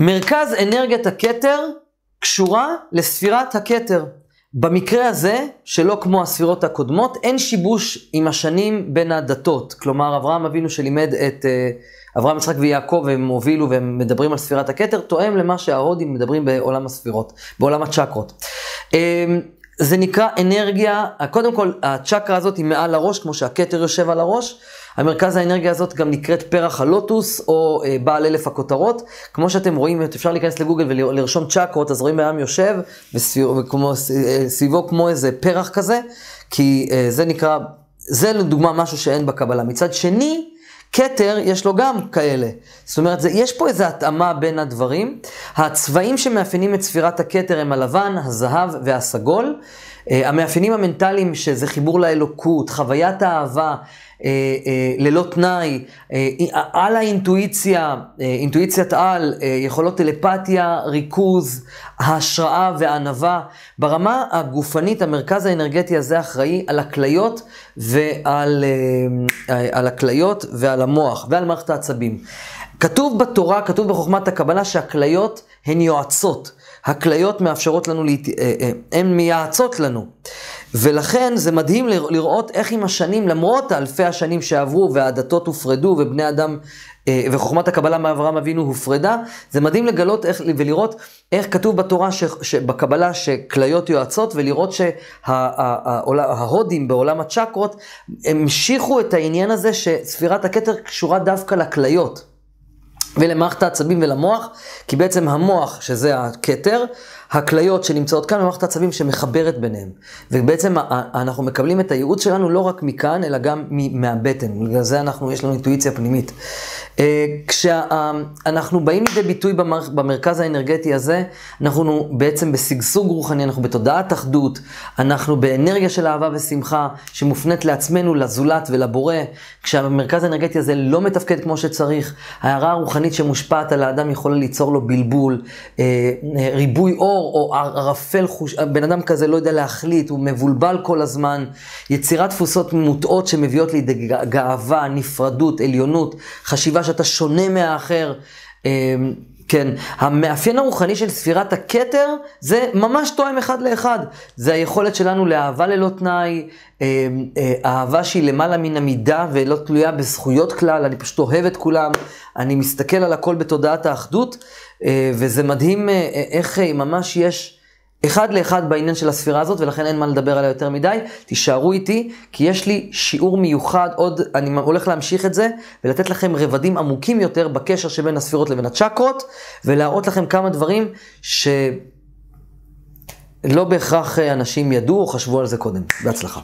מרכז אנרגיית הכתר קשורה לספירת הכתר. במקרה הזה, שלא כמו הספירות הקודמות, אין שיבוש עם השנים בין הדתות. כלומר, אברהם אבינו שלימד את אה, אברהם, יצחק ויעקב, והם הובילו והם מדברים על ספירת הכתר, תואם למה שההודים מדברים בעולם הספירות, בעולם הצ'קרות. זה נקרא אנרגיה, קודם כל, הצ'קרה הזאת היא מעל הראש, כמו שהכתר יושב על הראש. המרכז האנרגיה הזאת גם נקראת פרח הלוטוס, או אה, בעל אלף הכותרות. כמו שאתם רואים, אפשר להיכנס לגוגל ולרשום צ'קרות, אז רואים בעם יושב, וסביבו אה, כמו איזה פרח כזה, כי אה, זה נקרא, זה לדוגמה משהו שאין בקבלה. מצד שני, כתר, יש לו גם כאלה. זאת אומרת, זה, יש פה איזו התאמה בין הדברים. הצבעים שמאפיינים את ספירת הכתר הם הלבן, הזהב והסגול. Uh, המאפיינים המנטליים, שזה חיבור לאלוקות, חוויית האהבה, uh, uh, ללא תנאי, על האינטואיציה, אינטואיציית על, יכולות טלפתיה, ריכוז, ההשראה והענווה. ברמה הגופנית, המרכז האנרגטי הזה אחראי על הכליות ועל על הכליות ועל המוח ועל מערכת העצבים. כתוב בתורה, כתוב בחוכמת הקבלה שהכליות הן יועצות. הכליות מאפשרות לנו, להת... אה, אה, הן מייעצות לנו. ולכן זה מדהים לראות איך עם השנים, למרות האלפי השנים שעברו והדתות הופרדו ובני אדם אה, וחוכמת הקבלה מאברהם אבינו הופרדה, זה מדהים לגלות איך, ולראות איך כתוב בתורה, ש, בקבלה שכליות יועצות, ולראות שההודים בעולם הצ'קרות המשיכו את העניין הזה שספירת הכתר קשורה דווקא לכליות. ולמערכת העצבים ולמוח, כי בעצם המוח, שזה הכתר, הכליות שנמצאות כאן במערכת העצבים שמחברת ביניהם. ובעצם אנחנו מקבלים את הייעוץ שלנו לא רק מכאן, אלא גם מהבטן. בגלל זה אנחנו, יש לנו אינטואיציה פנימית. אה, כשאנחנו באים לידי ביטוי במרכז האנרגטי הזה, אנחנו בעצם בשגשוג רוחני, אנחנו בתודעת אחדות, אנחנו באנרגיה של אהבה ושמחה שמופנית לעצמנו, לזולת ולבורא. כשהמרכז האנרגטי הזה לא מתפקד כמו שצריך, ההערה הרוחנית שמושפעת על האדם יכולה ליצור לו בלבול, אה, אה, ריבוי אור או ערפל חוש... בן אדם כזה לא יודע להחליט, הוא מבולבל כל הזמן, יצירת דפוסות מוטעות שמביאות לידי גאווה, נפרדות, עליונות, חשיבה שאתה שונה מהאחר. כן, המאפיין הרוחני של ספירת הכתר זה ממש תואם אחד לאחד. זה היכולת שלנו לאהבה ללא תנאי, אמ, אה, אהבה שהיא למעלה מן המידה ולא תלויה בזכויות כלל, אני פשוט אוהב את כולם, אני מסתכל על הכל בתודעת האחדות, אה, וזה מדהים אה, איך ממש יש... אחד לאחד בעניין של הספירה הזאת, ולכן אין מה לדבר עליה יותר מדי. תישארו איתי, כי יש לי שיעור מיוחד, עוד, אני הולך להמשיך את זה, ולתת לכם רבדים עמוקים יותר בקשר שבין הספירות לבין הצ'קרות, ולהראות לכם כמה דברים שלא בהכרח אנשים ידעו או חשבו על זה קודם. בהצלחה.